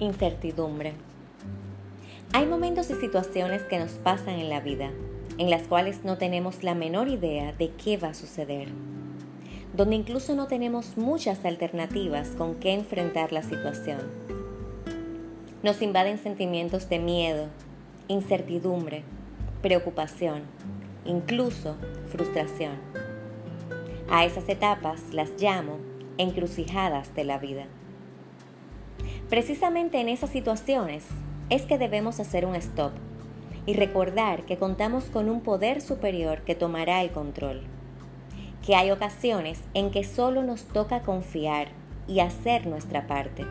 Incertidumbre. Hay momentos y situaciones que nos pasan en la vida en las cuales no tenemos la menor idea de qué va a suceder, donde incluso no tenemos muchas alternativas con qué enfrentar la situación. Nos invaden sentimientos de miedo, incertidumbre, preocupación, incluso frustración. A esas etapas las llamo encrucijadas de la vida. Precisamente en esas situaciones es que debemos hacer un stop y recordar que contamos con un poder superior que tomará el control. Que hay ocasiones en que solo nos toca confiar y hacer nuestra parte.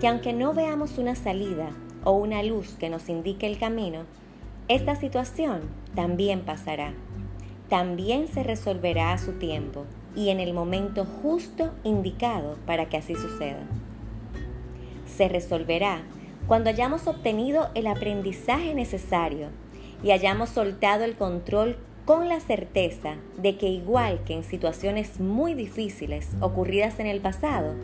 Que aunque no veamos una salida o una luz que nos indique el camino, esta situación también pasará. También se resolverá a su tiempo y en el momento justo indicado para que así suceda se resolverá cuando hayamos obtenido el aprendizaje necesario y hayamos soltado el control con la certeza de que igual que en situaciones muy difíciles ocurridas en el pasado,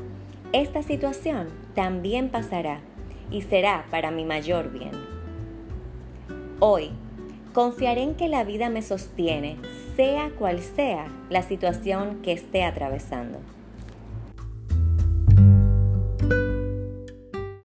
esta situación también pasará y será para mi mayor bien. Hoy, confiaré en que la vida me sostiene, sea cual sea la situación que esté atravesando.